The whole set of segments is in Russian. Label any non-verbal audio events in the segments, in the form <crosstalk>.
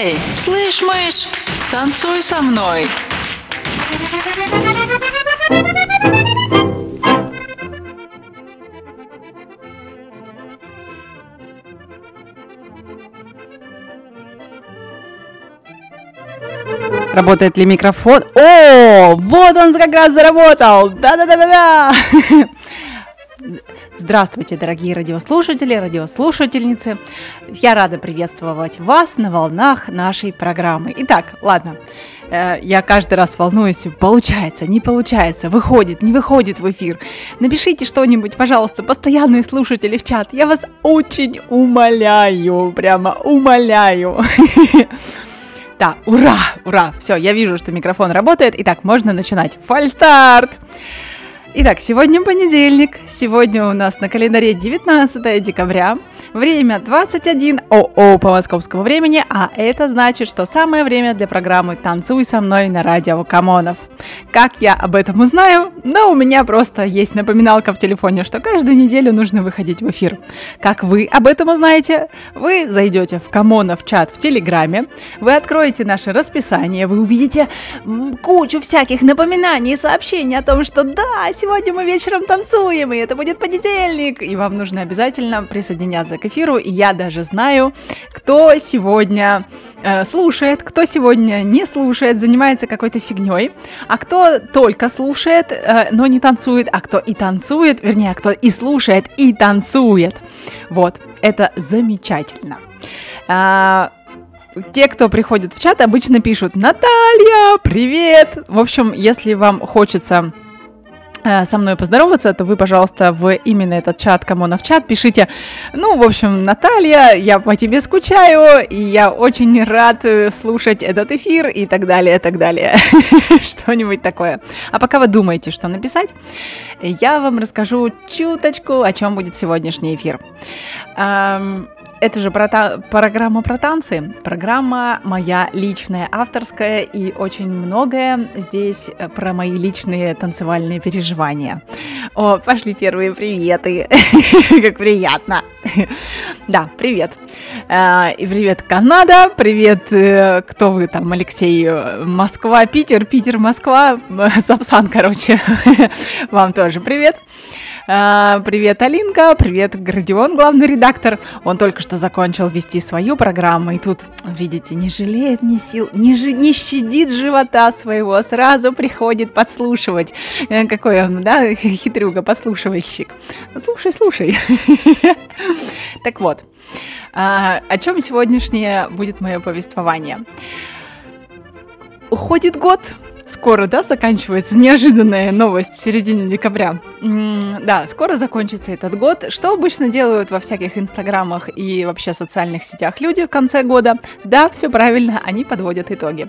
Эй, слышь, мышь, танцуй со мной. Работает ли микрофон? О, вот он как раз заработал! Да-да-да-да-да! <laughs> Здравствуйте, дорогие радиослушатели, радиослушательницы. Я рада приветствовать вас на волнах нашей программы. Итак, ладно, э, я каждый раз волнуюсь, получается, не получается, выходит, не выходит в эфир. Напишите что-нибудь, пожалуйста, постоянные слушатели в чат. Я вас очень умоляю, прямо умоляю. <laughs> Да, ура, ура, все, я вижу, что микрофон работает. Итак, можно начинать. Фальстарт! Итак, сегодня понедельник. Сегодня у нас на календаре 19 декабря. Время 21 ОО по московскому времени, а это значит, что самое время для программы «Танцуй со мной» на радио Камонов. Как я об этом узнаю? Но у меня просто есть напоминалка в телефоне, что каждую неделю нужно выходить в эфир. Как вы об этом узнаете? Вы зайдете в Камонов чат в Телеграме, вы откроете наше расписание, вы увидите кучу всяких напоминаний и сообщений о том, что да, сегодня мы вечером танцуем, и это будет понедельник, и вам нужно обязательно присоединяться к эфиру, и я даже знаю, кто сегодня э, слушает, кто сегодня не слушает, занимается какой-то фигней, а кто только слушает, э, но не танцует, а кто и танцует, вернее, кто и слушает, и танцует. Вот, это замечательно. А, те, кто приходит в чат, обычно пишут «Наталья, привет!» В общем, если вам хочется со мной поздороваться, то вы, пожалуйста, в именно этот чат, кому на в чат, пишите, ну, в общем, Наталья, я по тебе скучаю, и я очень рад э, слушать этот эфир, и так далее, и так далее. <laughs> Что-нибудь такое. А пока вы думаете, что написать, я вам расскажу чуточку, о чем будет сегодняшний эфир. Это же про та- программа про танцы, программа моя личная, авторская, и очень многое здесь э, про мои личные танцевальные переживания. О, пошли первые приветы, <laughs> как приятно. <laughs> Да, привет. Э, и привет, Канада, привет, э, кто вы там, Алексей, Москва, Питер, Питер, Москва, <laughs> Сапсан, короче, вам тоже привет. А, привет, Алинка, привет, Градион, главный редактор. Он только что закончил вести свою программу, и тут, видите, не жалеет ни сил, не, жи, не щадит живота своего, сразу приходит подслушивать. Э, какой он, да, <laughs> хитрюга, подслушивальщик. Слушай, слушай. <laughs> Так вот, а, о чем сегодняшнее будет мое повествование? Уходит год, скоро, да, заканчивается неожиданная новость в середине декабря. Да, скоро закончится этот год. Что обычно делают во всяких инстаграмах и вообще социальных сетях люди в конце года? Да, все правильно, они подводят итоги.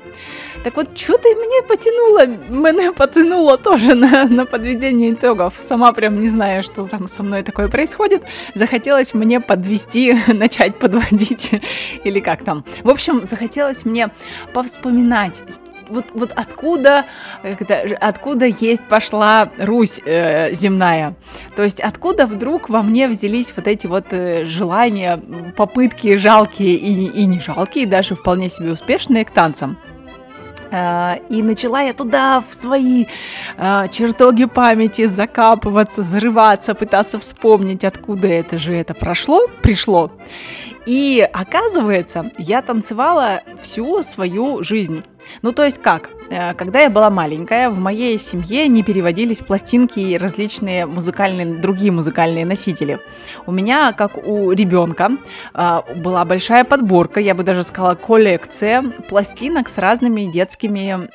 Так вот, что-то мне потянуло, меня потянуло тоже на, на подведение итогов. Сама прям не знаю, что там со мной такое происходит. Захотелось мне подвести, <laughs> начать подводить, <laughs> или как там. В общем, захотелось мне повспоминать, вот, вот откуда, когда, откуда есть пошла Русь э, земная? То есть откуда вдруг во мне взялись вот эти вот э, желания, попытки жалкие и, и не жалкие, даже вполне себе успешные к танцам? Э, и начала я туда в свои э, чертоги памяти закапываться, зарываться, пытаться вспомнить, откуда это же это прошло, пришло. И оказывается, я танцевала всю свою жизнь. Ну, то есть как? Э, когда я была маленькая, в моей семье не переводились пластинки и различные музыкальные, другие музыкальные носители. У меня, как у ребенка, э, была большая подборка, я бы даже сказала коллекция пластинок с разными детскими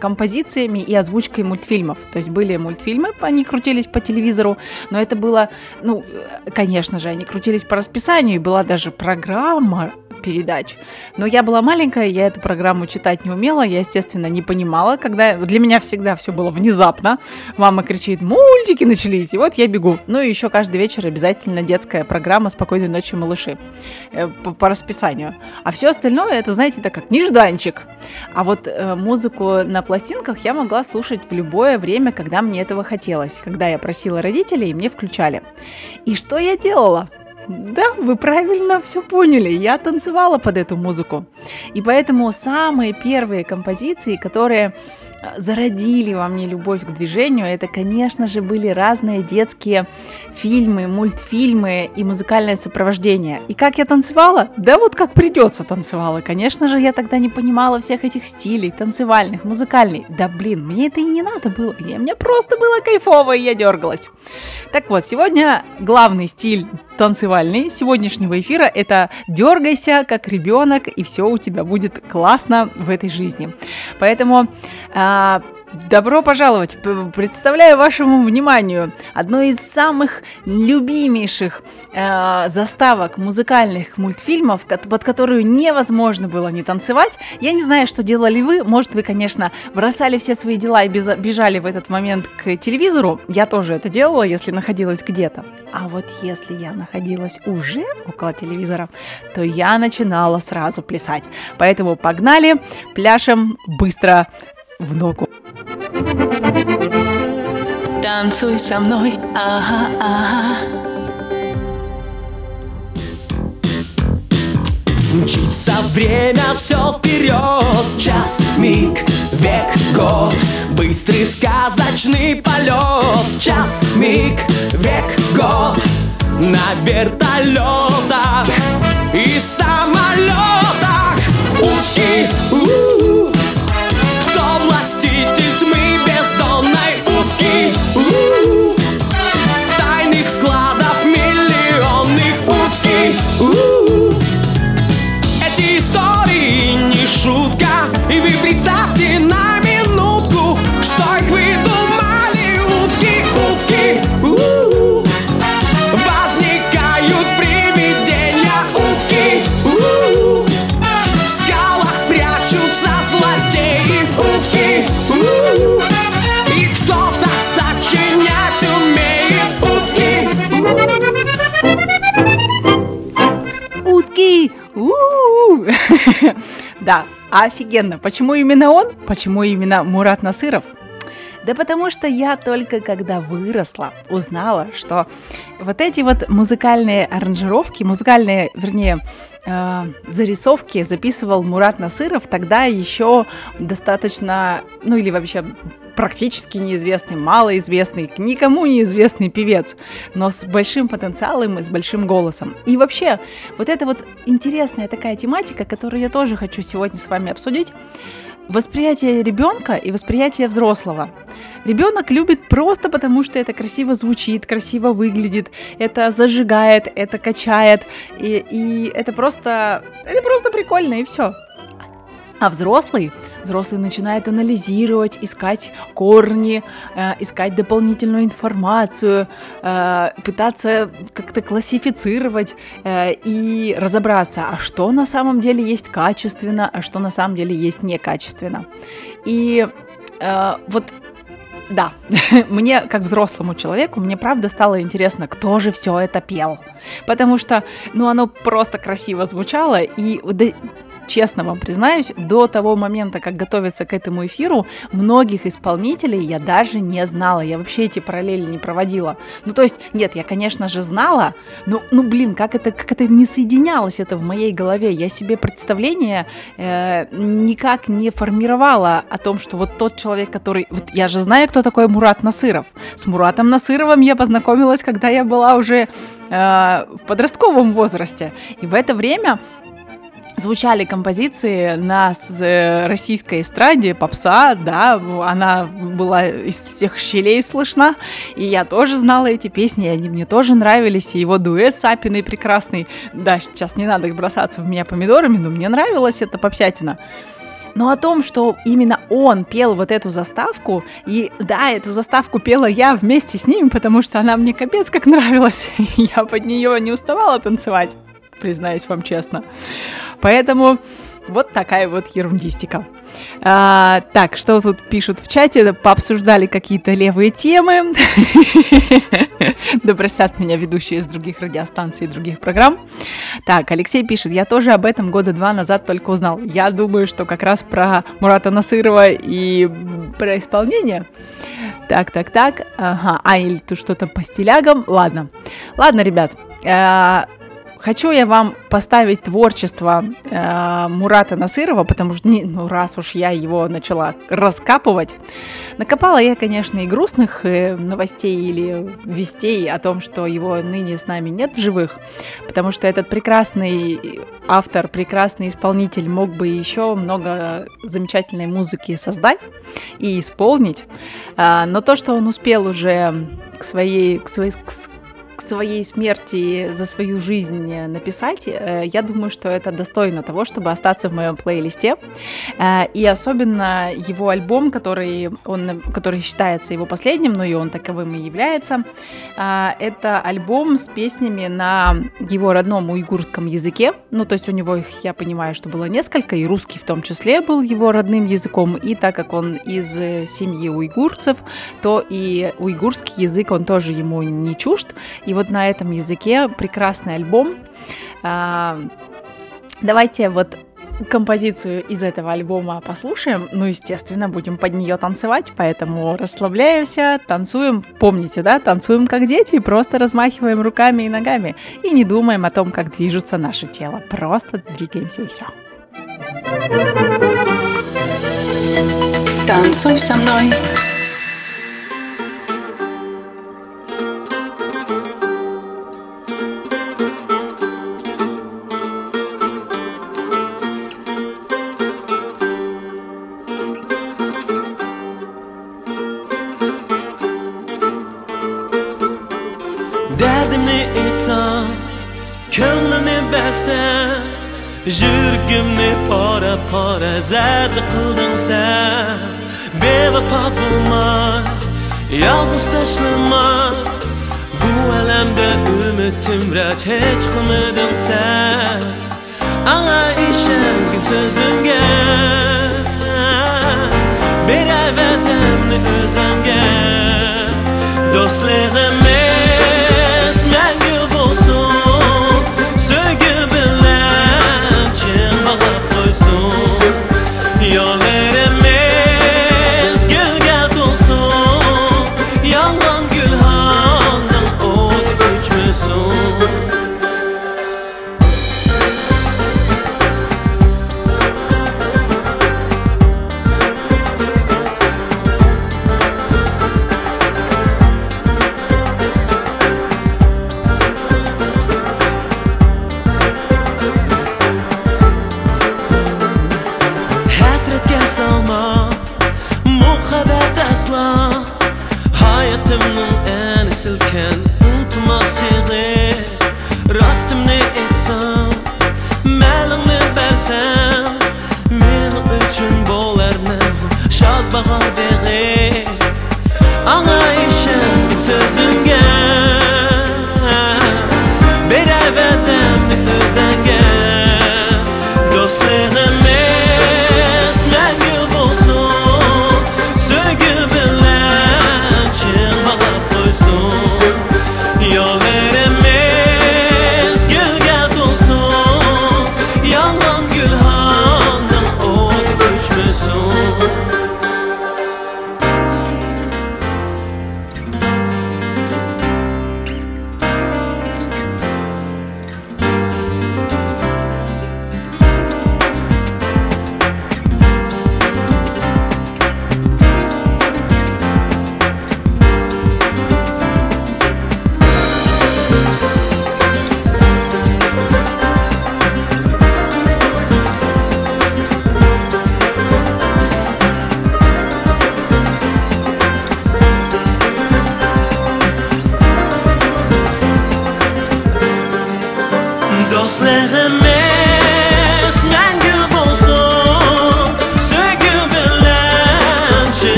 композициями и озвучкой мультфильмов. То есть были мультфильмы, они крутились по телевизору, но это было, ну, э, конечно же, они крутились по расписанию, и была даже программа передач. Но я была маленькая, я эту программу читать не умела, я, естественно, не понимала, когда... Для меня всегда все было внезапно. Мама кричит, мультики начались, и вот я бегу. Ну и еще каждый вечер обязательно детская программа «Спокойной ночи, малыши» э, по, по расписанию. А все остальное, это, знаете, так как нежданчик. А вот э, музыку на пластинках я могла слушать в любое время, когда мне этого хотелось. Когда я просила родителей, мне включали. И что я делала? Да, вы правильно все поняли. Я танцевала под эту музыку. И поэтому самые первые композиции, которые зародили во мне любовь к движению, это, конечно же, были разные детские фильмы, мультфильмы и музыкальное сопровождение. И как я танцевала? Да вот как придется танцевала. Конечно же, я тогда не понимала всех этих стилей, танцевальных, музыкальных. Да блин, мне это и не надо было. Я, мне просто было кайфово, и я дергалась. Так вот, сегодня главный стиль танцевальный сегодняшнего эфира – это дергайся как ребенок, и все у тебя будет классно в этой жизни. Поэтому Добро пожаловать! Представляю вашему вниманию одну из самых любимейших э, заставок музыкальных мультфильмов, под которую невозможно было не танцевать. Я не знаю, что делали вы. Может, вы, конечно, бросали все свои дела и бежали в этот момент к телевизору. Я тоже это делала, если находилась где-то. А вот если я находилась уже около телевизора, то я начинала сразу плясать. Поэтому погнали, пляшем быстро в ногу. Танцуй со мной, ага, ага. Мчится время все вперед Час, миг, век, год. Быстрый сказочный полет Час, миг, век, год. На вертолетах и самолетах Ушки, у-у-у Rocky. <laughs> Да, офигенно. Почему именно он? Почему именно Мурат Насыров? Да потому что я только когда выросла, узнала, что вот эти вот музыкальные аранжировки, музыкальные, вернее, э, зарисовки записывал Мурат Насыров, тогда еще достаточно, ну или вообще практически неизвестный, малоизвестный, никому неизвестный певец, но с большим потенциалом и с большим голосом. И вообще, вот это вот интересная такая тематика, которую я тоже хочу сегодня с вами обсудить, восприятие ребенка и восприятие взрослого. Ребенок любит просто потому, что это красиво звучит, красиво выглядит, это зажигает, это качает, и, и это просто, это просто прикольно, и все. А взрослый, взрослый начинает анализировать, искать корни, э, искать дополнительную информацию, э, пытаться как-то классифицировать э, и разобраться, а что на самом деле есть качественно, а что на самом деле есть некачественно. И э, вот да, <laughs> мне, как взрослому человеку, мне правда стало интересно, кто же все это пел. Потому что, ну, оно просто красиво звучало, и честно вам признаюсь, до того момента, как готовиться к этому эфиру, многих исполнителей я даже не знала. Я вообще эти параллели не проводила. Ну, то есть, нет, я, конечно же, знала, но, ну, блин, как это, как это не соединялось это в моей голове. Я себе представление э, никак не формировала о том, что вот тот человек, который... Вот я же знаю, кто такой Мурат Насыров. С Муратом Насыровым я познакомилась, когда я была уже э, в подростковом возрасте. И в это время звучали композиции на э, российской эстраде, попса, да, она была из всех щелей слышна, и я тоже знала эти песни, и они мне тоже нравились, и его дуэт с Апиной прекрасный, да, сейчас не надо бросаться в меня помидорами, но мне нравилась эта попсятина. Но о том, что именно он пел вот эту заставку, и да, эту заставку пела я вместе с ним, потому что она мне капец как нравилась, <laughs> я под нее не уставала танцевать признаюсь вам честно. Поэтому вот такая вот ерундистика. А, так, что тут пишут в чате? Пообсуждали какие-то левые темы. <laughs> Да простят меня ведущие из других радиостанций и других программ. Так, Алексей пишет, я тоже об этом года два назад только узнал. Я думаю, что как раз про Мурата Насырова и про исполнение. Так, так, так. Ага. А, или тут что-то по стилягам. Ладно. Ладно, ребят. Хочу я вам поставить творчество э, Мурата Насырова, потому что, не, ну, раз уж я его начала раскапывать, накопала я, конечно, и грустных э, новостей или вестей о том, что его ныне с нами нет в живых, потому что этот прекрасный автор, прекрасный исполнитель мог бы еще много замечательной музыки создать и исполнить, э, но то, что он успел уже к своей, к своей, к своей смерти за свою жизнь написать, э, я думаю, что это достойно того, чтобы остаться в моем плейлисте. Э, и особенно его альбом, который, он, который считается его последним, но и он таковым и является, э, это альбом с песнями на его родном уйгурском языке. Ну, то есть у него их, я понимаю, что было несколько, и русский в том числе был его родным языком. И так как он из семьи уйгурцев, то и уйгурский язык, он тоже ему не чужд. И вот на этом языке прекрасный альбом. А, давайте вот композицию из этого альбома послушаем. Ну, естественно, будем под нее танцевать, поэтому расслабляемся, танцуем. Помните, да, танцуем как дети, просто размахиваем руками и ногами и не думаем о том, как движется наше тело. Просто двигаемся и все. Танцуй со мной.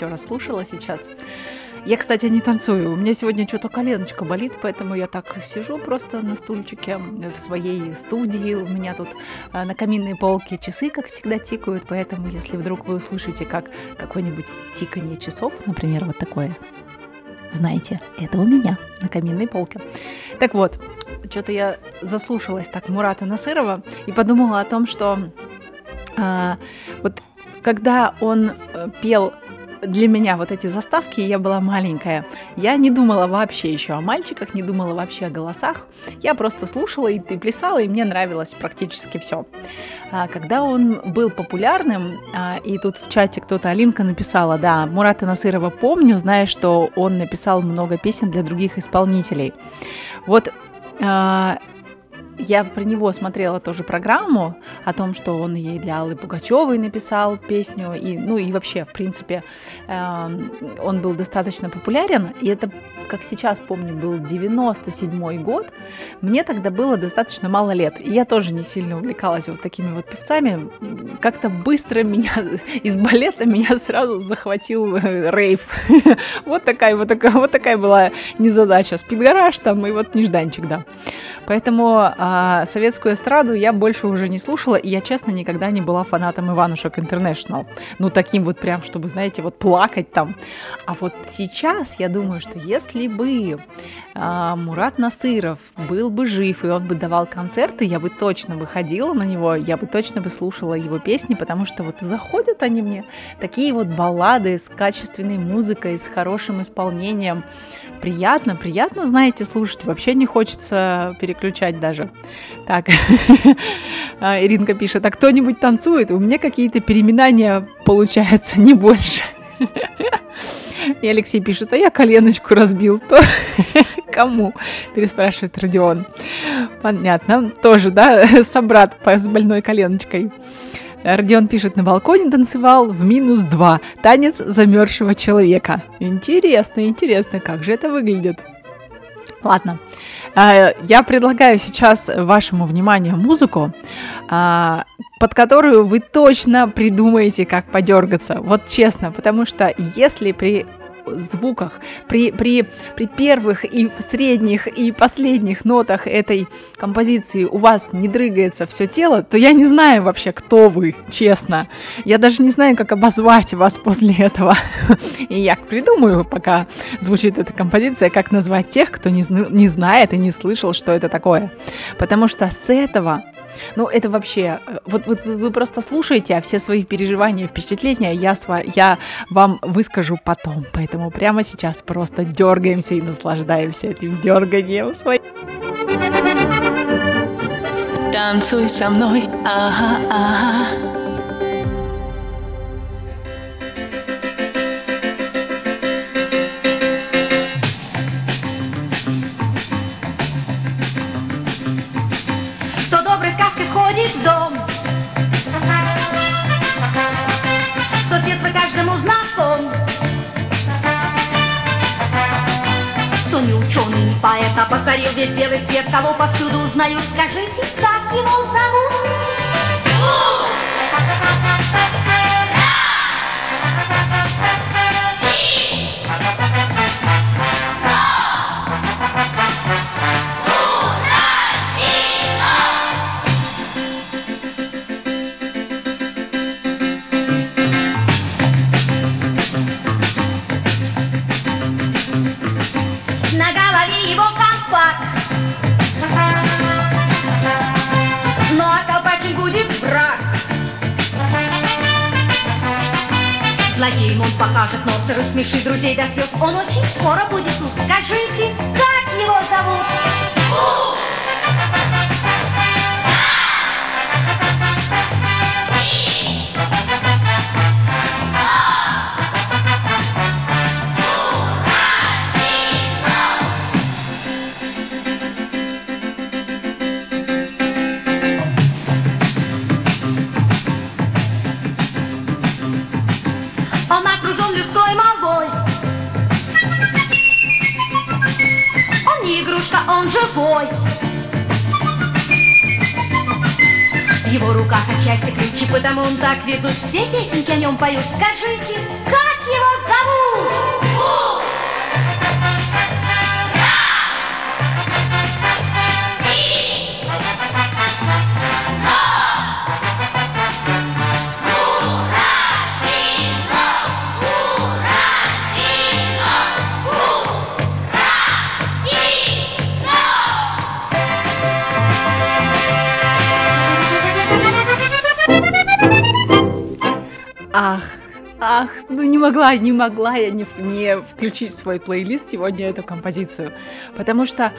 Еще раз сейчас. Я, кстати, не танцую. У меня сегодня что-то коленочка болит, поэтому я так сижу просто на стульчике в своей студии. У меня тут э, на каминной полке часы, как всегда, тикают, поэтому если вдруг вы услышите, как какое-нибудь тиканье часов, например, вот такое, знаете, это у меня на каминной полке. Так вот, что-то я заслушалась так Мурата Насырова и подумала о том, что а, вот когда он э, пел для меня вот эти заставки, я была маленькая, я не думала вообще еще о мальчиках, не думала вообще о голосах, я просто слушала и, и плясала, и мне нравилось практически все. А, когда он был популярным, а, и тут в чате кто-то, Алинка написала, да, Мурата Насырова помню, зная, что он написал много песен для других исполнителей. Вот а, я про него смотрела тоже программу о том, что он ей для Аллы Пугачевой написал песню, и, ну и вообще, в принципе, э, он был достаточно популярен, и это, как сейчас помню, был 97 год, мне тогда было достаточно мало лет, и я тоже не сильно увлекалась вот такими вот певцами, как-то быстро меня <laughs> из балета меня сразу захватил э, рейв. <laughs> Вот такая вот такая вот такая была незадача. Спидгараж там и вот нежданчик, да. Поэтому а, советскую эстраду я больше уже не слушала, и я, честно, никогда не была фанатом Иванушек Интернешнл. Ну, таким вот прям, чтобы, знаете, вот плакать там. А вот сейчас я думаю, что если бы а, Мурат Насыров был бы жив, и он бы давал концерты, я бы точно выходила на него, я бы точно бы слушала его песни, потому что вот заходят они мне, такие вот баллады с качественной музыкой, с хорошим исполнением, приятно, приятно, знаете, слушать. Вообще не хочется переключать даже. Так, <laughs> а, Иринка пишет, а кто-нибудь танцует? У меня какие-то переминания получаются, не больше. <laughs> И Алексей пишет, а я коленочку разбил. То <laughs> кому? Переспрашивает Родион. Понятно. Тоже, да, собрат с больной коленочкой. Родион пишет, на балконе танцевал в минус два. Танец замерзшего человека. Интересно, интересно, как же это выглядит. Ладно, а, я предлагаю сейчас вашему вниманию музыку, а, под которую вы точно придумаете, как подергаться. Вот честно, потому что если при звуках, при, при, при первых и средних и последних нотах этой композиции у вас не дрыгается все тело, то я не знаю вообще, кто вы, честно. Я даже не знаю, как обозвать вас после этого. И я придумаю, пока звучит эта композиция, как назвать тех, кто не, не знает и не слышал, что это такое. Потому что с этого ну, это вообще... Э, вот, вот вы просто слушаете, а все свои переживания, впечатления я, сва, я вам выскажу потом. Поэтому прямо сейчас просто дергаемся и наслаждаемся этим дерганием своим. Танцуй со мной, ага, ага. Поэта покорил весь белый свет, кого повсюду узнают. Скажите, как его зовут? Покажет нос и рассмешит друзей до слез. Он очень скоро будет тут. Потому он так везут. Все песенки о нем поют. Скажите, могла, не могла я не, не включить в свой плейлист сегодня эту композицию, потому что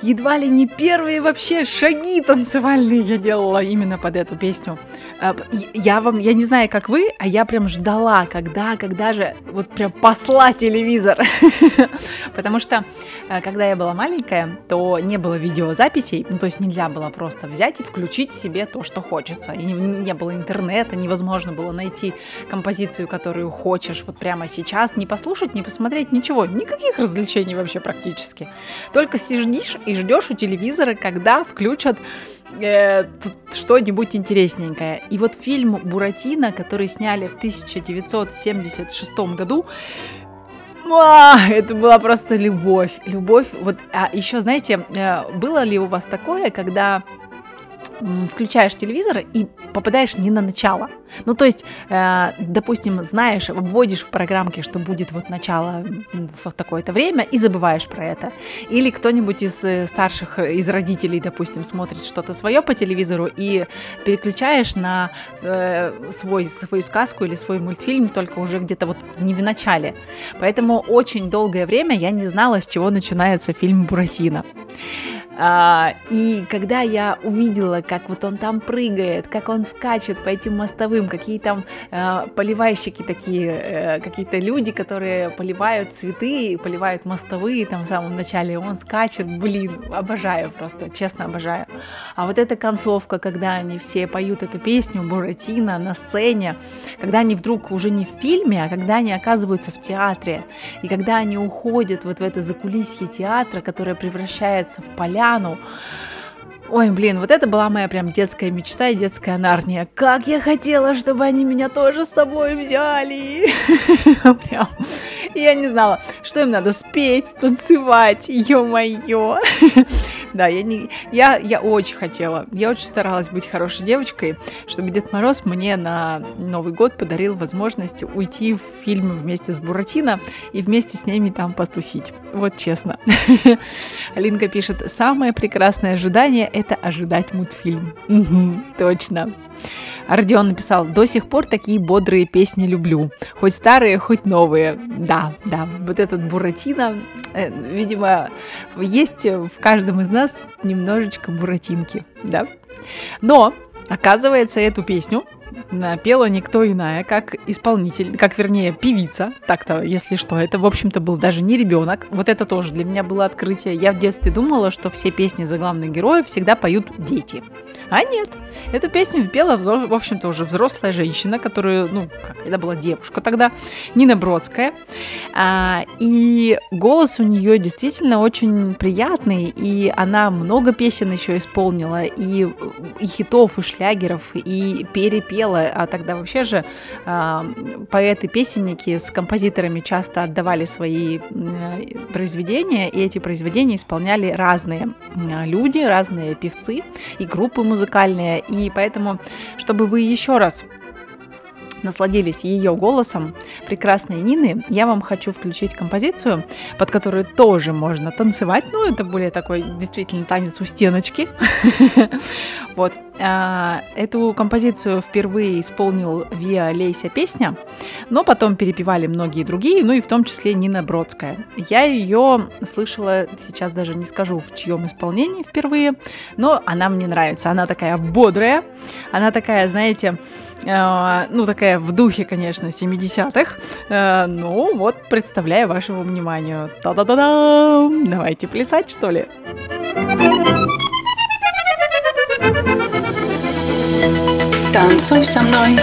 едва ли не первые вообще шаги танцевальные я делала именно под эту песню. Э, Я вам, я не знаю, как вы, а я прям ждала, когда, когда же вот прям посла телевизор. <laughs> Потому что, э, когда я была маленькая, то не было видеозаписей, ну то есть нельзя было просто взять и включить себе то, что хочется. И не было интернета, невозможно было найти композицию, которую хочешь вот прямо сейчас, не послушать, не посмотреть, ничего, никаких развлечений вообще практически. Только сидишь и ждешь у телевизора, когда включат э, что-нибудь интересненькое. И вот фильм «Буратино», который сняли в 1976 году, а, это была просто любовь, любовь. Вот, а еще, знаете, э, было ли у вас такое, когда включаешь телевизор и попадаешь не на начало. Ну, то есть, э, допустим, знаешь, вводишь в программке, что будет вот начало в такое-то время, и забываешь про это. Или кто-нибудь из э, старших, э, из родителей, допустим, смотрит что-то свое по телевизору и переключаешь на э, свой, свою сказку или свой мультфильм только уже где-то вот не в начале. Поэтому очень долгое время я не знала, с чего начинается фильм «Буратино». А, и когда я увидела, как вот он там прыгает, как он скачет по этим мостовым, какие там э, поливальщики такие, э, какие-то люди, которые поливают цветы, поливают мостовые там в самом начале, он скачет, блин, обожаю просто, честно обожаю. А вот эта концовка, когда они все поют эту песню Буратино на сцене, когда они вдруг уже не в фильме, а когда они оказываются в театре, и когда они уходят вот в это закулисье театра, которое превращается в からの Ой, блин, вот это была моя прям детская мечта и детская нарния. Как я хотела, чтобы они меня тоже с собой взяли. <laughs> Прям. Я не знала, что им надо спеть, танцевать, ё-моё. <laughs> Да, я, не, я, я очень хотела, я очень старалась быть хорошей девочкой, чтобы Дед Мороз мне на Новый год подарил возможность уйти в фильм вместе с Буратино и вместе с ними там потусить. Вот честно. <laughs> Алинка пишет, самое прекрасное ожидание – это ожидать мультфильм. Мгм, точно. Родион написал, до сих пор такие бодрые песни люблю. Хоть старые, хоть новые. Да, да, вот этот Буратино, э, видимо, есть в каждом из нас немножечко буратинки, да. Но, оказывается, эту песню пела никто иная, как исполнитель, как, вернее, певица. Так-то, если что, это, в общем-то, был даже не ребенок. Вот это тоже для меня было открытие. Я в детстве думала, что все песни за главных героев всегда поют дети. А нет, эту песню пела, в общем-то, уже взрослая женщина, которую, ну, как, это была девушка тогда, Нина Бродская. А, и голос у нее действительно очень приятный, и она много песен еще исполнила, и, и хитов, и шлягеров, и перепела. А тогда вообще же а, поэты-песенники с композиторами часто отдавали свои э, произведения, и эти произведения исполняли разные э, люди, разные певцы и группы музыкальные. И поэтому, чтобы вы еще раз насладились ее голосом прекрасной Нины, я вам хочу включить композицию, под которую тоже можно танцевать. Ну, это более такой действительно танец у стеночки. <laughs> Вот. А, Эту композицию впервые исполнил Виа Лейся песня, но потом перепевали многие другие, ну и в том числе Нина Бродская. Я ее слышала, сейчас даже не скажу, в чьем исполнении впервые, но она мне нравится. Она такая бодрая, она такая, знаете, э, ну такая в духе, конечно, 70-х. Э, ну вот, представляю вашему вниманию. Та-да-да-да! Давайте плясать, что ли? Танцуй со мной.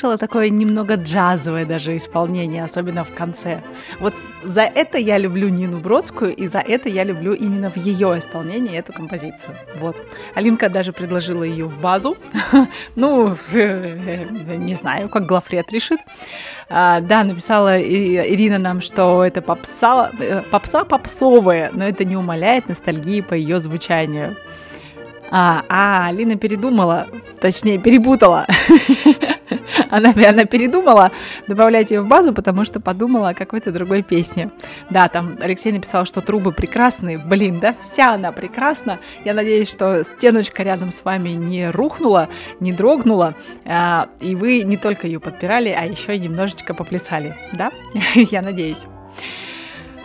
Одна услышала такое немного джазовое даже исполнение, особенно в конце. Вот за это я люблю Нину Бродскую, и за это я люблю именно в ее исполнении эту композицию. Вот. Алинка даже предложила ее в базу. <laughs> Ну, <laughs> не знаю, как главред решит. А, Да, написала Ирина нам, что это попса, э, попса попсовая, но это не умаляет ностальгии по ее звучанию. А, а, Алина передумала, точнее, перепутала. <laughs> Она, она передумала добавлять ее в базу, потому что подумала о какой-то другой песне. Да, там Алексей написал, что трубы прекрасные. Блин, да вся она прекрасна. Я надеюсь, что стеночка рядом с вами не рухнула, не дрогнула, а, и вы не только ее подпирали, а еще немножечко поплясали. Да? <laughs> Я надеюсь.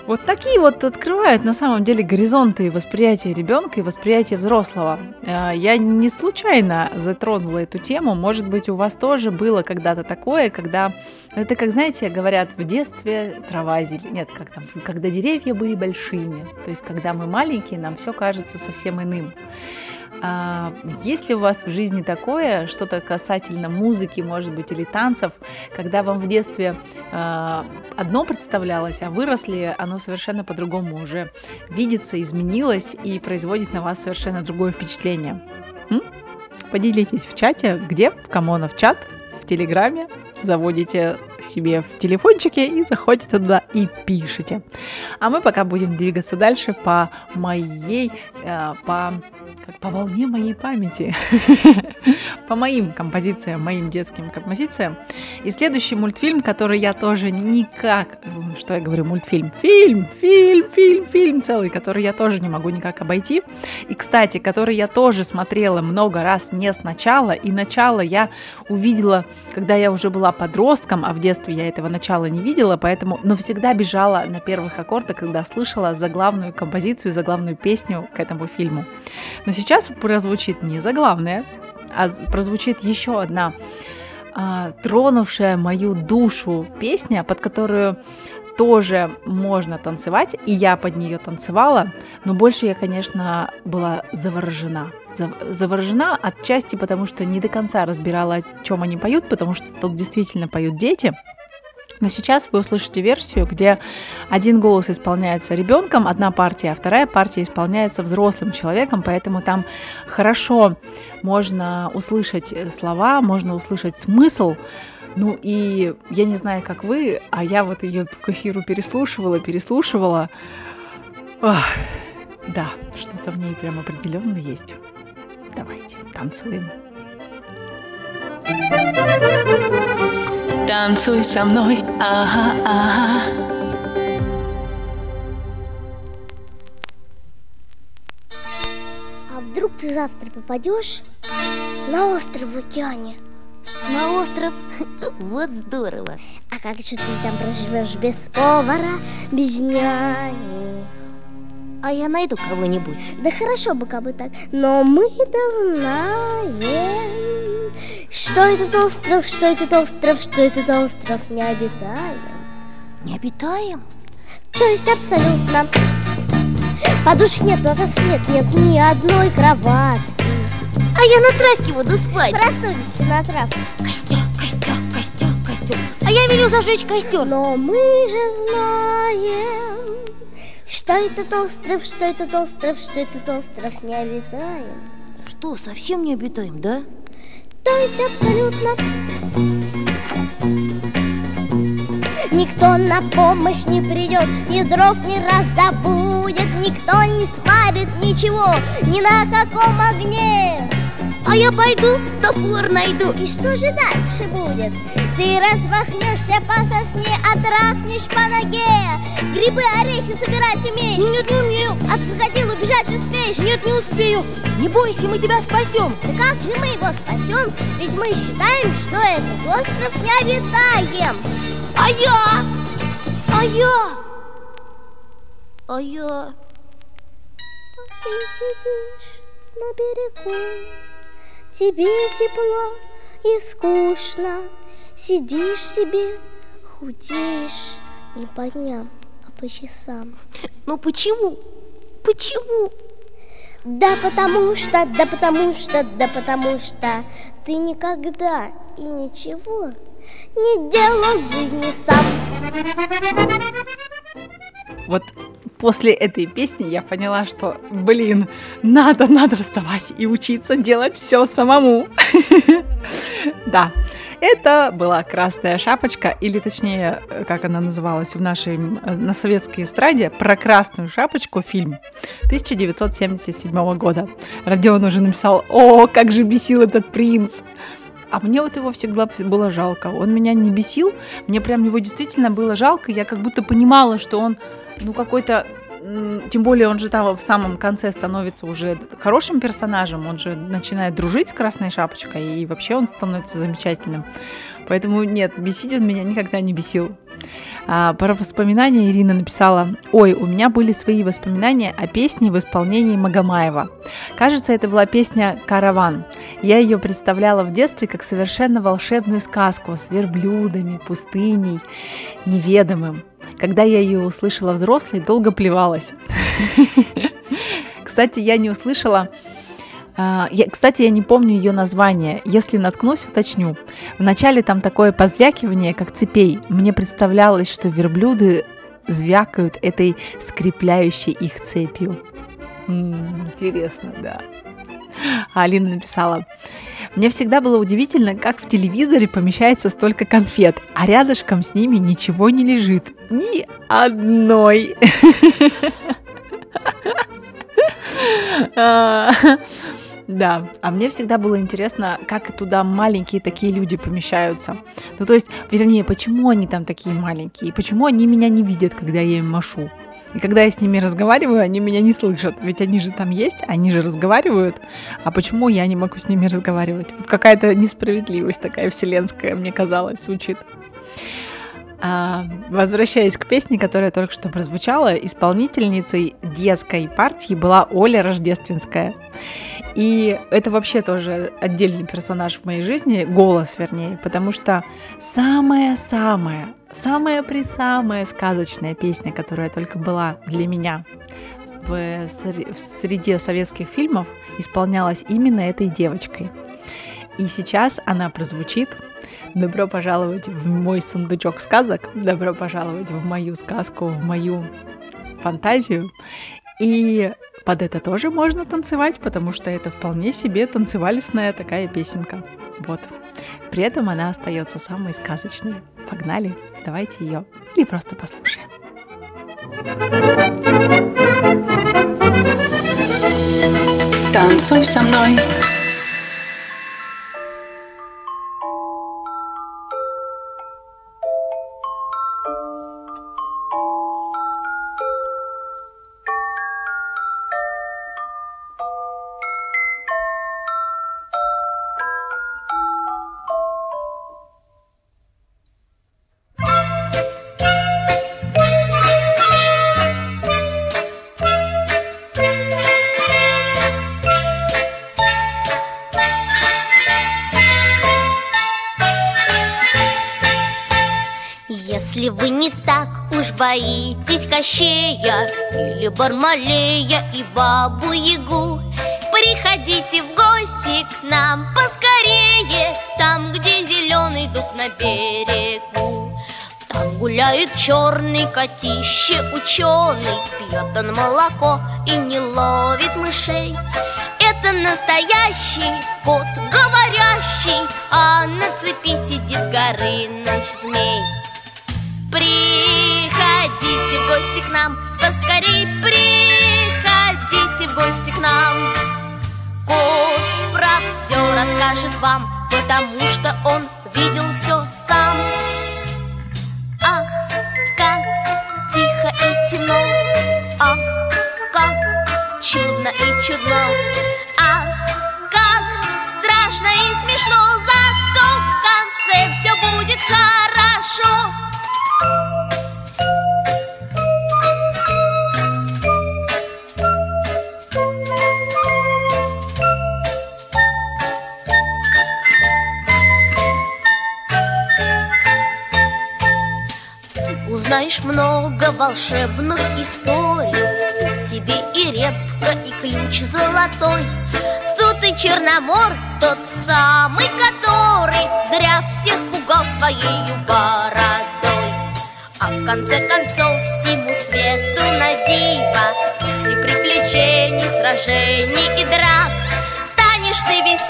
Вот такие вот открывают на самом деле горизонты восприятия ребенка и восприятия взрослого. Э, Я не случайно затронула эту тему. Может быть, у вас тоже было когда-то такое, когда это, как знаете, говорят, в детстве трава зелень. Нет, как там, когда деревья были большими. То есть, когда мы маленькие, нам все кажется совсем иным. А, Есть ли у вас в жизни такое, что-то касательно музыки, может быть, или танцев, когда вам в детстве а, одно представлялось, а выросли, оно совершенно по-другому уже видится, изменилось и производит на вас совершенно другое впечатление? М? Поделитесь в чате, где? В Камонов чат, в Телеграме, заводите себе в телефончике и заходите туда и пишите. А мы пока будем двигаться дальше по моей, э, по как по волне моей памяти, <laughs> по моим композициям, моим детским композициям. И следующий мультфильм, который я тоже никак, что я говорю, мультфильм, фильм, фильм, фильм, фильм целый, который я тоже не могу никак обойти. И, кстати, который я тоже смотрела много раз не сначала, и начало я увидела, когда я уже была подростком, а в детстве я этого начала не видела, поэтому, но всегда бежала на первых аккордах, когда слышала заглавную композицию, заглавную песню к этому фильму. Но сейчас прозвучит не заглавная, а прозвучит еще одна а, тронувшая мою душу песня, под которую тоже можно танцевать, и я под нее танцевала, но больше я, конечно, была заворожена. Зав- Заворожена отчасти потому, что не до конца разбирала, о чем они поют, потому что тут действительно поют дети. Но сейчас вы услышите версию, где один голос исполняется ребенком, одна партия, а вторая партия исполняется взрослым человеком, поэтому там хорошо можно услышать слова, можно услышать смысл. Ну и я не знаю, как вы, а я вот ее к эфиру переслушивала, переслушивала. Ох, да, что-то в ней прям определенно есть. Давайте, танцуем. Танцуй со мной, ага, ага. А вдруг ты завтра попадешь на остров в океане? На остров? <laughs> Вот здорово. А как же ты там проживешь без повара, без няни? А я найду кого-нибудь. Да хорошо бы как бы так, но мы-то знаем, что этот остров, что этот остров, что этот остров необитаем. Не обитаем? То есть абсолютно. Подушек нет, матрасов нет, нет ни одной кровати. А я на травке буду спать. Проснулись на травке. Костер, костер, костер, костер. А я велю зажечь костер. Но мы же знаем, что этот остров, что этот остров, что этот остров не обитаем. Что, совсем не обитаем, да? То есть абсолютно. Никто на помощь не придет, ни дров не раздобудет, никто не спарит ничего, ни на каком огне. А я пойду, флор найду. И что же дальше будет? Ты размахнешься по сосне, отрахнешь по ноге. Грибы, орехи собирать умеешь? Нет, не умею. От крокодила убежать успеешь? Нет, не успею. Не бойся, мы тебя спасем. Да как же мы его спасем? Ведь мы считаем, что этот остров необитаем. А я? А я? А я? Ты сидишь на берегу, тебе тепло и скучно. Сидишь себе, худеешь не по дням, а по часам. Ну почему? Почему? Да потому что, да потому что, да потому что ты никогда и ничего не делал в жизни сам. Вот после этой песни я поняла, что, блин, надо, надо вставать и учиться делать все самому. <laughs> Да, это была «Красная шапочка», или точнее, как она называлась в нашей, на советской эстраде, про «Красную шапочку» фильм 1977 года. Родион уже написал «О, как же бесил этот принц!» А мне вот его всегда было жалко. Он меня не бесил, мне прям его действительно было жалко. Я как будто понимала, что он, ну, какой-то тем более он же там в самом конце становится уже хорошим персонажем, он же начинает дружить с Красной Шапочкой, и вообще он становится замечательным. Поэтому нет, бесить он меня никогда не бесил. А, про воспоминания Ирина написала, ой, у меня были свои воспоминания о песне в исполнении Магомаева. Кажется, это была песня «Караван». Я ее представляла в детстве как совершенно волшебную сказку с верблюдами, пустыней, неведомым. Когда я ее услышала взрослой, долго плевалась. <laughs> Кстати, я не услышала я, кстати, я не помню ее название. Если наткнусь, уточню. Вначале там такое позвякивание, как цепей. Мне представлялось, что верблюды звякают этой скрепляющей их цепью. М-м, интересно, да. А Алина написала, мне всегда было удивительно, как в телевизоре помещается столько конфет, а рядышком с ними ничего не лежит. Ни одной. <laughs> Да, а мне всегда было интересно, как туда маленькие такие люди помещаются. Ну, то есть, вернее, почему они там такие маленькие, почему они меня не видят, когда я им машу. И когда я с ними разговариваю, они меня не слышат. Ведь они же там есть, они же разговаривают. А почему я не могу с ними разговаривать? Вот какая-то несправедливость такая вселенская, мне казалось, звучит. А, возвращаясь к песне, которая только что прозвучала, исполнительницей детской партии была Оля Рождественская. И это вообще тоже отдельный персонаж в моей жизни, голос вернее, потому что самая-самая, самая-присамая сказочная песня, которая только была для меня в, в среде советских фильмов, исполнялась именно этой девочкой. И сейчас она прозвучит. Добро пожаловать в мой сундучок сказок, добро пожаловать в мою сказку, в мою фантазию. И под это тоже можно танцевать, потому что это вполне себе танцевалисная такая песенка. Вот. При этом она остается самой сказочной. Погнали, давайте ее или просто послушаем. Танцуй со мной, Кощея Или Бармалея и Бабу-Ягу Приходите в гости к нам поскорее Там, где зеленый дуб на берегу. Там гуляет черный котище ученый Пьет он молоко и не ловит мышей. Это настоящий кот говорящий А на цепи сидит Горыныч змей в гости к нам, поскорей приходите в гости к нам. Кот про все расскажет вам, потому что он видел все сам. Ах, как тихо и темно, ах, как чудно и чудно, ах, как страшно и смешно, зато в конце все будет хорошо. Волшебных историй. Тебе и репка, и ключ золотой. Тут и Черномор, тот самый, который Зря всех пугал своей бородой. А в конце концов всему свету на диво. После приключений, сражений и драк Станешь ты веселым,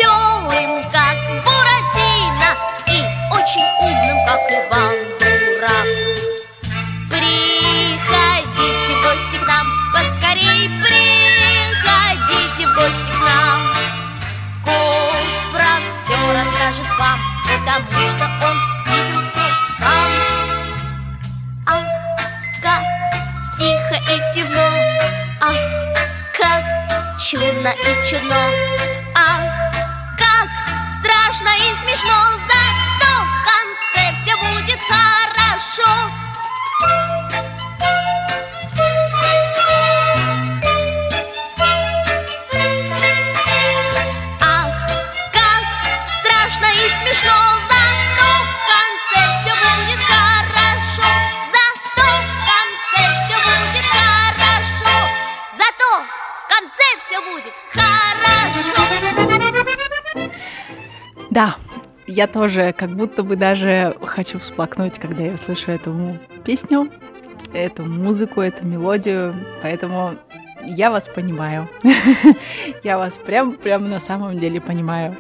я тоже как будто бы даже хочу всплакнуть, когда я слышу эту песню, эту музыку, эту мелодию, поэтому я вас понимаю. <laughs> Я вас прям, прям на самом деле понимаю.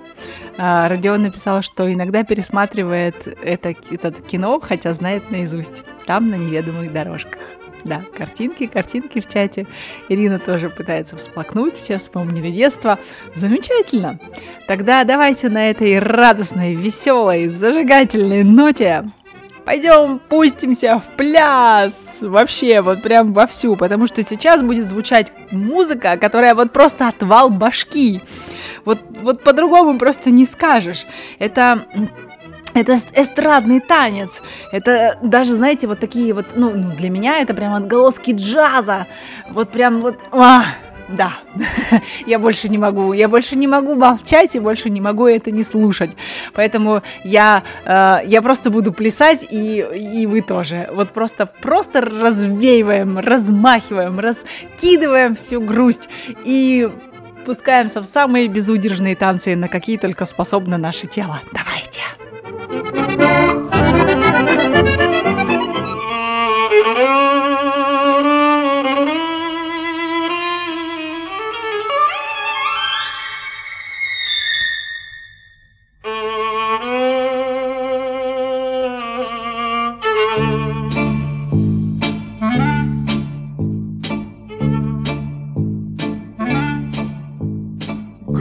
А, Родион написал, что иногда пересматривает это, это кино, хотя знает наизусть. Там на неведомых дорожках. Да, картинки, картинки в чате. Ирина тоже пытается всплакнуть, все вспомнили детство. Замечательно. Тогда давайте на этой радостной, веселой, зажигательной ноте пойдем пустимся в пляс. Вообще, вот прям вовсю, потому что сейчас будет звучать музыка, которая вот просто отвал башки. Вот, вот по-другому просто не скажешь. Это это эс- эстрадный танец. Это даже, знаете, вот такие вот, ну, ну, для меня это прям отголоски джаза. Вот прям вот, а, да, <laughs> я больше не могу, я больше не могу молчать и больше не могу это не слушать. Поэтому я, э, я просто буду плясать и, и вы тоже. Вот просто, просто развеиваем, размахиваем, раскидываем всю грусть и пускаемся в самые безудержные танцы, на какие только способно наше тело. Давайте.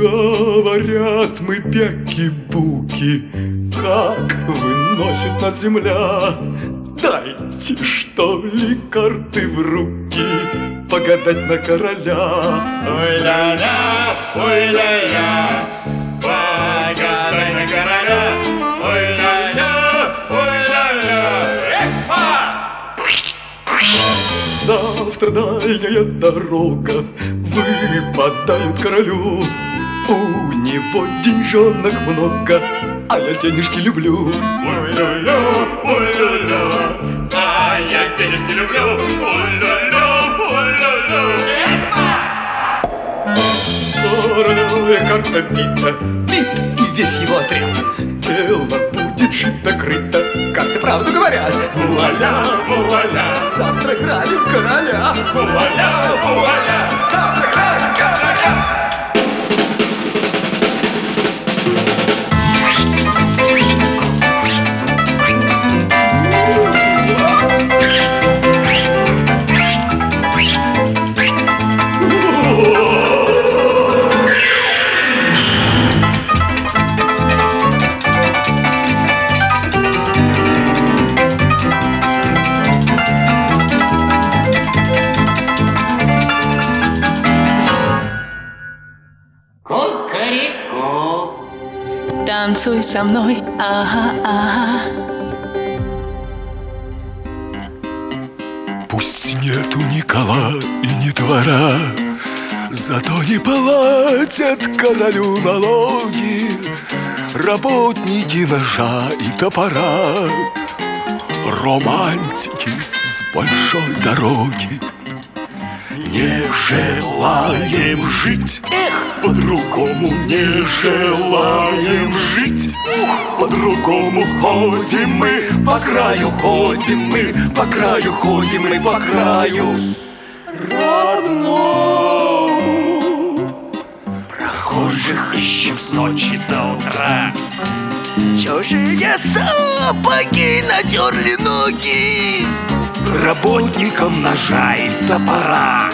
Говорят мы бяки-буки, как выносит нас земля. Дайте, что ли, карты в руки, погадать на короля. Ой-ля-ля, ой-ля-ля, погадай на короля. Ой-ля-ля, ой-ля-ля! Завтра дальняя дорога выпадает королю. У него деньжонок много, а я денежки люблю. Ой-ля-ля, ой-ля-ля, а я денежки люблю. Ой-ля-ля, ой-ля-ля. Королевая карта бита, бит и весь его отряд. Дело будет шито-крыто, карты правду говорят. Вуаля, вуаля, завтра грабим короля. Вуаля, вуаля, завтра грабим Танцуй со мной, ага, ага. Пусть нету ни кола и ни двора, Зато не платят королю налоги Работники ножа и топора Романтики с большой дороги. Не желаем жить, эх, по-другому не желаем жить. Ух, по-другому ходим мы, по краю ходим мы По краю ходим мы, по краю родному. Прохожих ищем с ночи до утра. Чужие сапоги натерли ноги. Работникам ножа и топора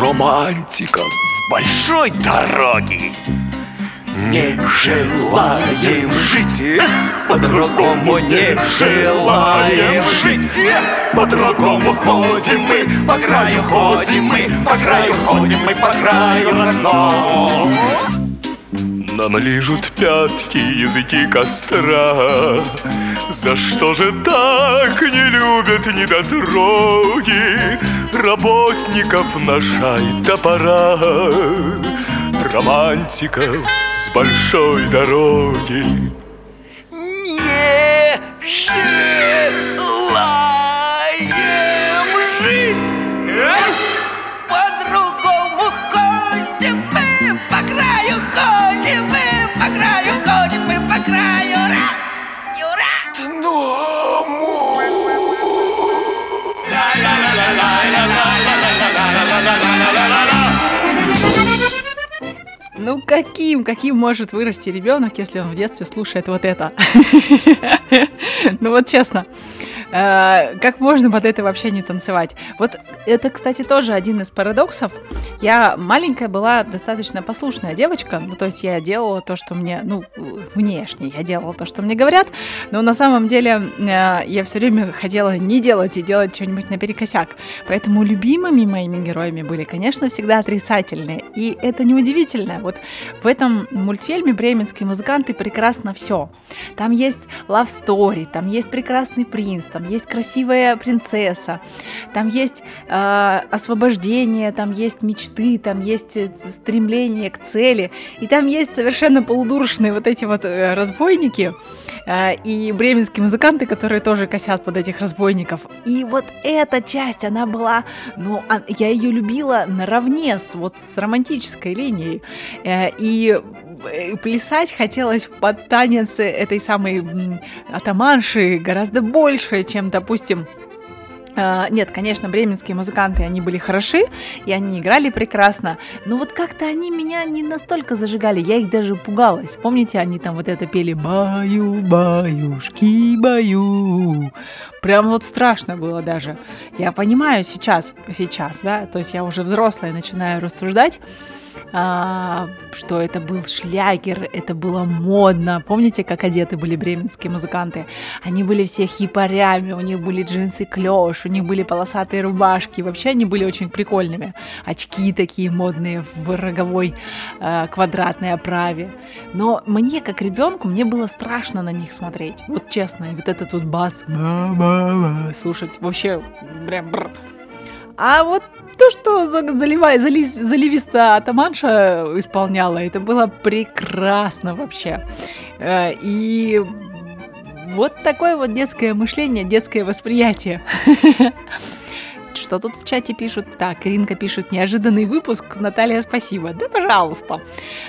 Романтикам с большой дороги не желаем жить, по-другому не желаем жить, по-другому ходим мы, по краю ходим мы, по краю ходим мы, по краю родному. Нам лижут пятки языки костра. За что же так не любят недотроги Работников ножа топора. Романтиков с большой дороги. Не желаем жить Ну каким, каким может вырасти ребенок, если он в детстве слушает вот это? <laughs> Ну вот честно, э, как можно под это вообще не танцевать? Вот это, кстати, тоже один из парадоксов. Я маленькая была достаточно послушная девочка, ну то есть я делала то, что мне, ну внешне я делала то, что мне говорят, но на самом деле э, я все время хотела не делать и делать что-нибудь наперекосяк. Поэтому любимыми моими героями были, конечно, всегда отрицательные. И это неудивительно. Вот в этом мультфильме «Бременские музыканты» прекрасно все. Там есть love story, там есть прекрасный принц, там есть красивая принцесса, там есть э, освобождение, там есть мечты, там есть э, стремление к цели, и там есть совершенно полудурочные вот эти вот э, разбойники, э, и бременские музыканты, которые тоже косят под этих разбойников. И вот эта часть, она была, ну, а- я ее любила наравне с вот с романтической линией. Э, и плясать хотелось под танец этой самой атаманши гораздо больше, чем, допустим, э, нет, конечно, бременские музыканты, они были хороши, и они играли прекрасно, но вот как-то они меня не настолько зажигали, я их даже пугалась. Помните, они там вот это пели «Баю, баюшки, баю, Прям вот страшно было даже. Я понимаю сейчас, сейчас, да, то есть я уже взрослая, начинаю рассуждать, а, что это был шлягер, это было модно. Помните, как одеты были бременские музыканты? Они были все хипарями, у них были джинсы клеш, у них были полосатые рубашки. Вообще они были очень прикольными. Очки такие модные в роговой э, квадратной оправе. Но мне, как ребенку, мне было страшно на них смотреть. Вот честно, и вот этот вот бас слушать. Вообще, прям... Бррр. А вот то, что заливай, зали, заливиста атаманша исполняла, это было прекрасно вообще. Э, И вот такое вот детское мышление, детское восприятие. <laughs> Что тут в чате пишут? Так, Ринка пишет, неожиданный выпуск. Наталья, спасибо. Да, пожалуйста.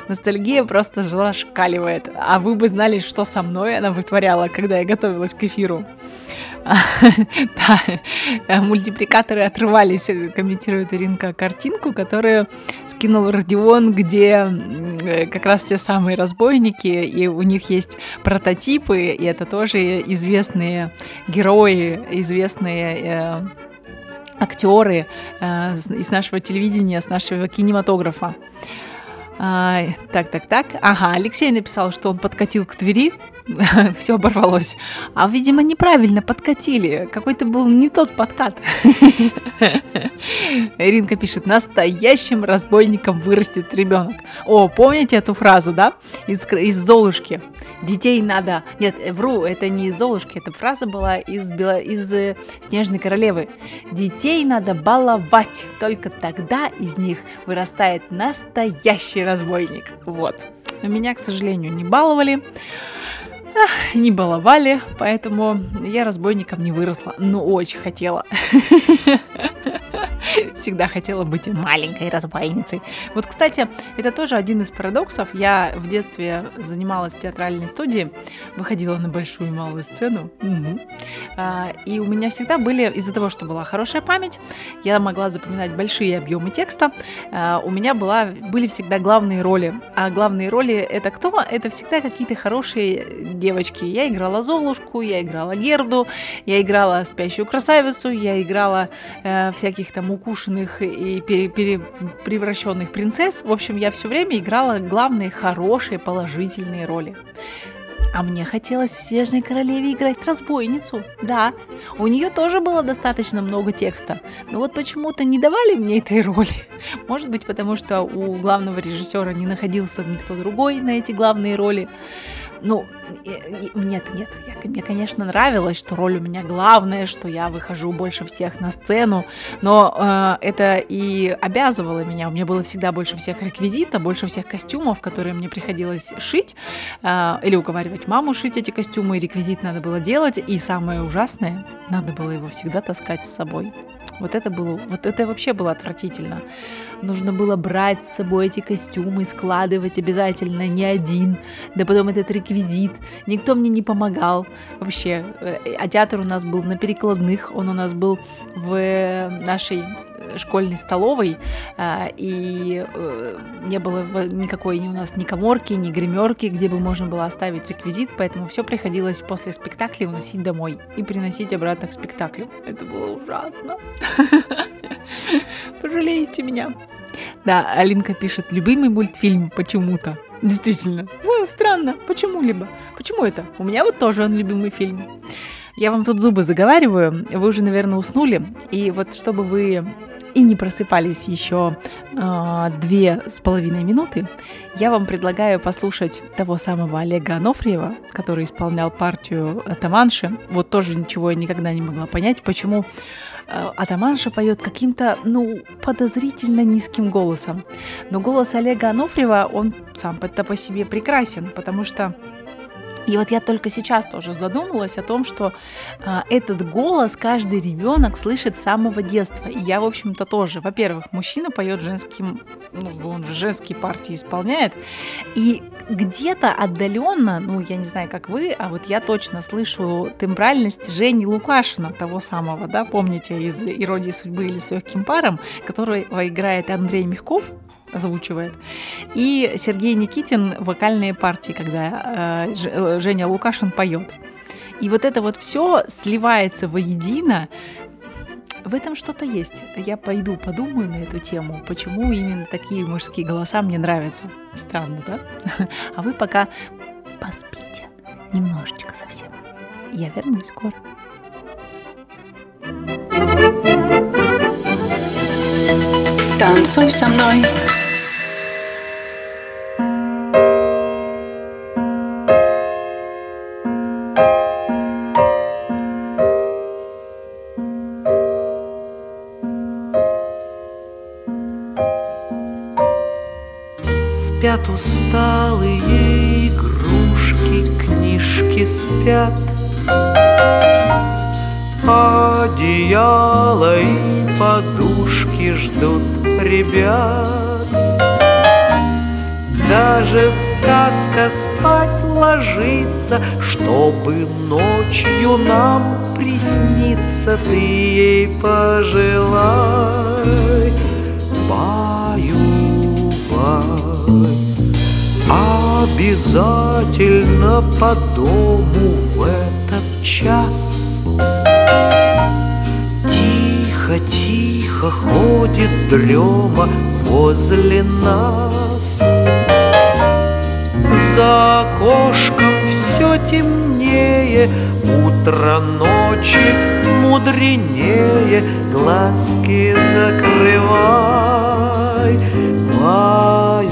Ностальгия просто зашкаливает. А вы бы знали, что со мной она вытворяла, когда я готовилась к эфиру. <laughs> Да, мультипликаторы отрывались, комментирует Иринка картинку, которую скинул Родион, где как раз те самые разбойники, и у них есть прототипы, и это тоже известные герои, известные э, актеры э, из нашего телевидения, с нашего кинематографа. А, так, так, так. Ага, Алексей написал, что он подкатил к Твери. <laughs> Все оборвалось. А, видимо, неправильно подкатили. Какой-то был не тот подкат. <laughs> Иринка пишет, настоящим разбойником вырастет ребенок. О, помните эту фразу, да? Из, из Золушки. Детей надо... Нет, вру, это не из Золушки, эта фраза была из, Бела- из э, Снежной королевы. Детей надо баловать, только тогда из них вырастает настоящий разбойник. Вот. Но меня, к сожалению, не баловали, не баловали, поэтому я разбойником не выросла, но очень хотела. <laughs> <laughs> Всегда хотела быть маленькой разбойницей. Вот, кстати, это тоже один из парадоксов. Я в детстве занималась в театральной студии, выходила на большую и малую сцену. Мгм. А, И у меня всегда были, из-за того, что была хорошая память, я могла запоминать большие объемы текста, а, у меня была, были всегда главные роли. А главные роли это кто? Это всегда какие-то хорошие девочки. Я играла Золушку, я играла Герду, я играла спящую красавицу, я играла э, всяких там укушенных и пере- пере- превращенных принцесс. В общем, я все время играла главные хорошие положительные роли. А мне хотелось в «Снежной королеве» играть разбойницу. Да, у нее тоже было достаточно много текста. Но вот почему-то не давали мне этой роли. <laughs> Может быть, потому что у главного режиссера не находился никто другой на эти главные роли. Ну, нет, нет, я- мне, конечно, нравилось, что роль у меня главная, что я выхожу больше всех на сцену, но э, это и обязывало меня. У меня было всегда больше всех реквизита, больше всех костюмов, которые мне приходилось шить, э, или уговаривать маму шить эти костюмы, и реквизит надо было делать, и самое ужасное, надо было его всегда таскать с собой. Вот это было, вот это вообще было отвратительно. Нужно было брать с собой эти костюмы, складывать обязательно не один, да потом этот реквизит. Никто мне не помогал вообще. Э, А театр у нас был на перекладных, он у нас был в э, нашей школьной столовой, а, и э, не было никакой ни у нас ни коморки, ни гримерки, где бы можно было оставить реквизит, поэтому все приходилось после спектакля уносить домой и приносить обратно к спектаклю. Это было ужасно. <laughs> Пожалейте меня. Да, Алинка пишет, любимый мультфильм почему-то. Действительно. Странно. Почему-либо. Почему это? У меня вот тоже он любимый фильм. Я вам тут зубы заговариваю, вы уже, наверное, уснули. И вот чтобы вы и не просыпались еще э, две с половиной минуты, я вам предлагаю послушать того самого Олега Анофриева, который исполнял партию Атаманши. Вот тоже ничего я никогда не могла понять, почему э, Атаманша поет каким-то, ну, подозрительно низким голосом. Но голос Олега Анофриева, он сам по, по себе прекрасен, потому что и вот я только сейчас тоже задумалась о том, что а, этот голос каждый ребенок слышит с самого детства. И я, в общем-то, тоже. Во-первых, мужчина поет женским, ну, он же женские партии исполняет. И где-то отдаленно, ну, я не знаю, как вы, а вот я точно слышу тембральность Жени Лукашина, того самого, да, помните, из «Иронии судьбы» или «С легким паром», которого играет Андрей Мягков, озвучивает. И Сергей Никитин вокальные партии, когда э, э, Женя Лукашин поет. И вот это вот все сливается воедино. В этом что-то есть. Я пойду подумаю на эту тему, почему именно такие мужские голоса мне нравятся. Странно, да? <laughs> А вы пока поспите немножечко совсем. Я вернусь скоро. Танцуй со мной. Спят усталые игрушки, книжки спят. Одеяло и подушки ждут ребят. Даже сказка спать ложится Чтобы ночью нам присниться Ты ей пожелай. Баю-бай Обязательно по дому в этот час. Тихо-тихо ходит дрема возле нас. За окошком все темнее Утро ночи мудренее Глазки закрывай Баю-бай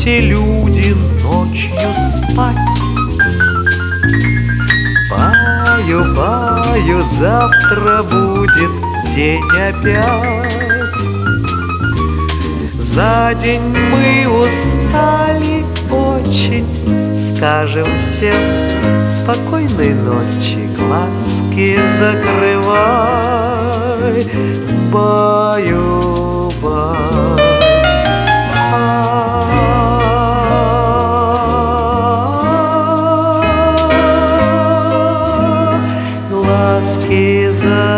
все люди ночью спать. Баю-баю, завтра будет день опять. За день мы устали очень Скажем всем спокойной ночи Глазки закрывай. Баю-бай Глазки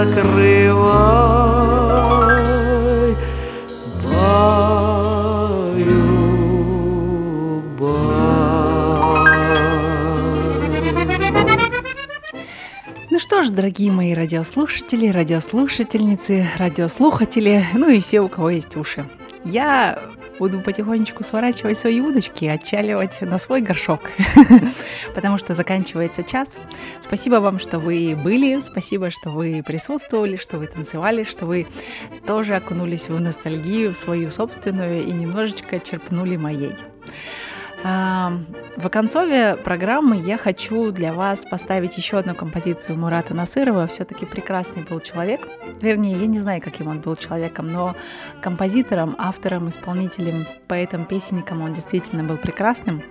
закрывай Баю-бай Ну что ж, дорогие мои радиослушатели, радиослушательницы, радиослухатели, ну и все, у кого есть уши. Я буду потихонечку сворачивать свои удочки и отчаливать на свой горшок, <laughs> потому что заканчивается час. Спасибо вам, что вы были, спасибо, что вы присутствовали, что вы танцевали, что вы тоже окунулись в ностальгию, в свою собственную и немножечко черпнули моей. В оконцове программы я хочу для вас поставить еще одну композицию Мурата Насырова. Все-таки прекрасный был человек. Вернее, я не знаю, каким он был человеком, но композитором, автором, исполнителем, поэтом, песенником он действительно был прекрасным.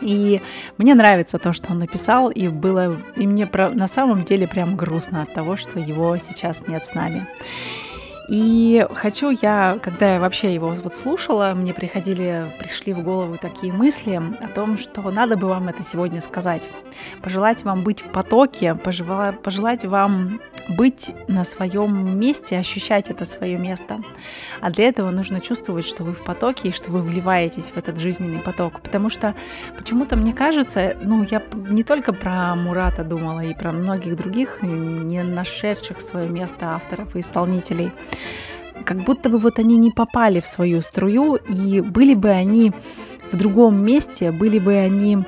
И мне нравится то, что он написал, и было, и мне на самом деле прям грустно от того, что его сейчас нет с нами. И хочу я, когда я вообще его вот слушала, мне приходили, пришли в голову такие мысли о том, что надо бы вам это сегодня сказать. Пожелать вам быть в потоке, пожела- пожелать вам быть на своем месте, ощущать это свое место. А для этого нужно чувствовать, что вы в потоке и что вы вливаетесь в этот жизненный поток. Потому что почему-то мне кажется, ну, я не только про Мурата думала, и про многих других, не нашедших свое место авторов и исполнителей, как будто бы вот они не попали в свою струю, и были бы они в другом месте, были бы они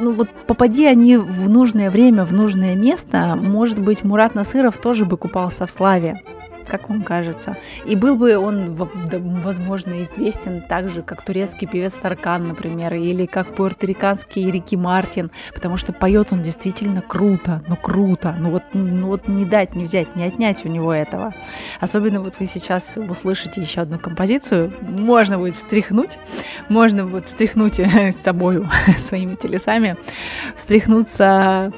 ну вот попади они в нужное время, в нужное место, может быть, Мурат Насыров тоже бы купался в славе, как вам кажется. И был бы он, возможно, известен так же, как турецкий певец Таркан, например, или как пуэрториканский Рики Мартин, потому что поет он действительно круто, ну круто, ну вот, ну вот не дать, не взять, не отнять у него этого. Особенно вот вы сейчас услышите еще одну композицию, можно будет встряхнуть, можно будет встряхнуть <laughs> с собою, <laughs> своими телесами, встряхнуться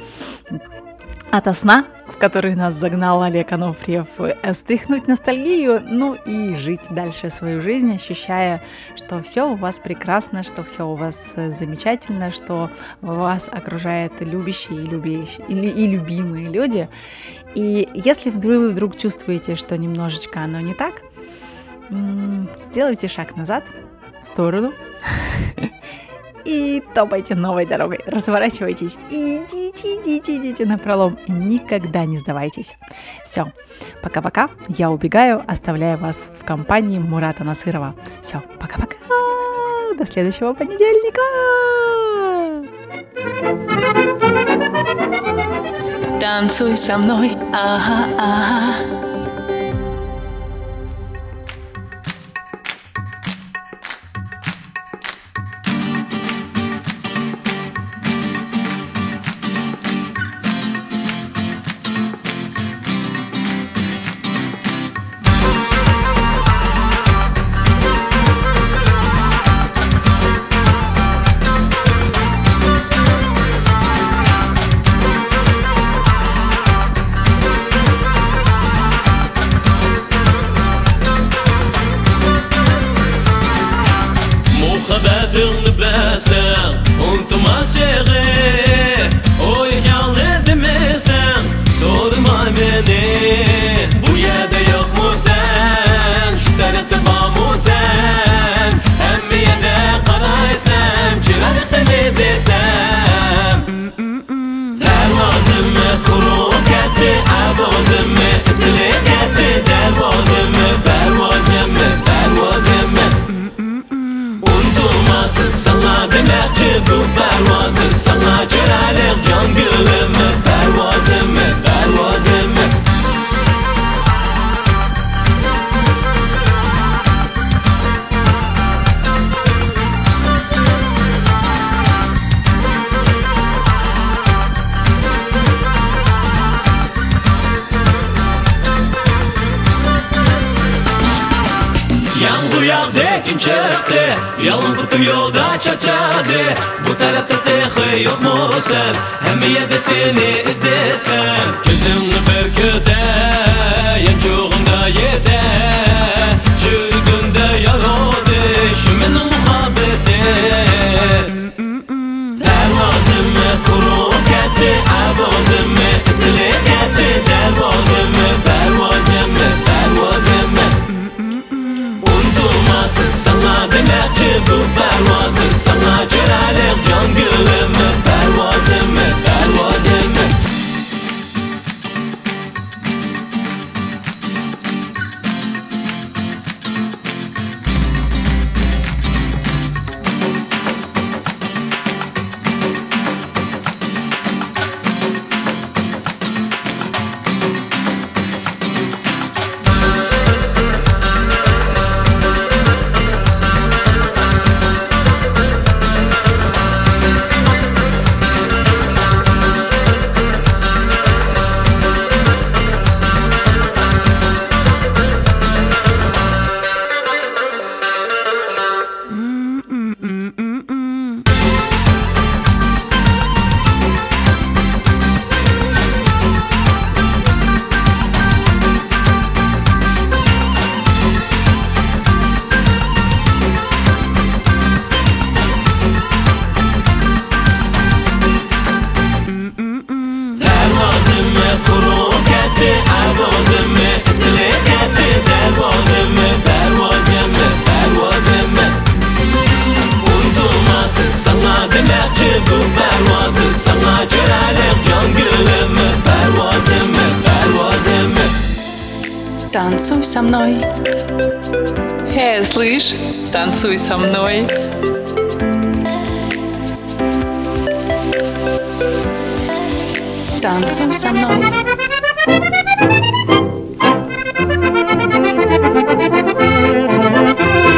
ото сна который нас загнал Олег Анофриев, э, стряхнуть ностальгию, ну и жить дальше свою жизнь, ощущая, что все у вас прекрасно, что все у вас э, замечательно, что вас окружает любящие и, любящие, и, и любимые люди. И если вдруг вы вдруг чувствуете, что немножечко оно не так, сделайте шаг назад, в сторону, <laughs> и топайте новой дорогой. Разворачивайтесь идите, идите, идите на пролом. И никогда не сдавайтесь. Все. Пока-пока. Я убегаю, оставляю вас в компании Мурата Насырова. Все. Пока-пока. До следующего понедельника. Танцуй со мной, ага, ага.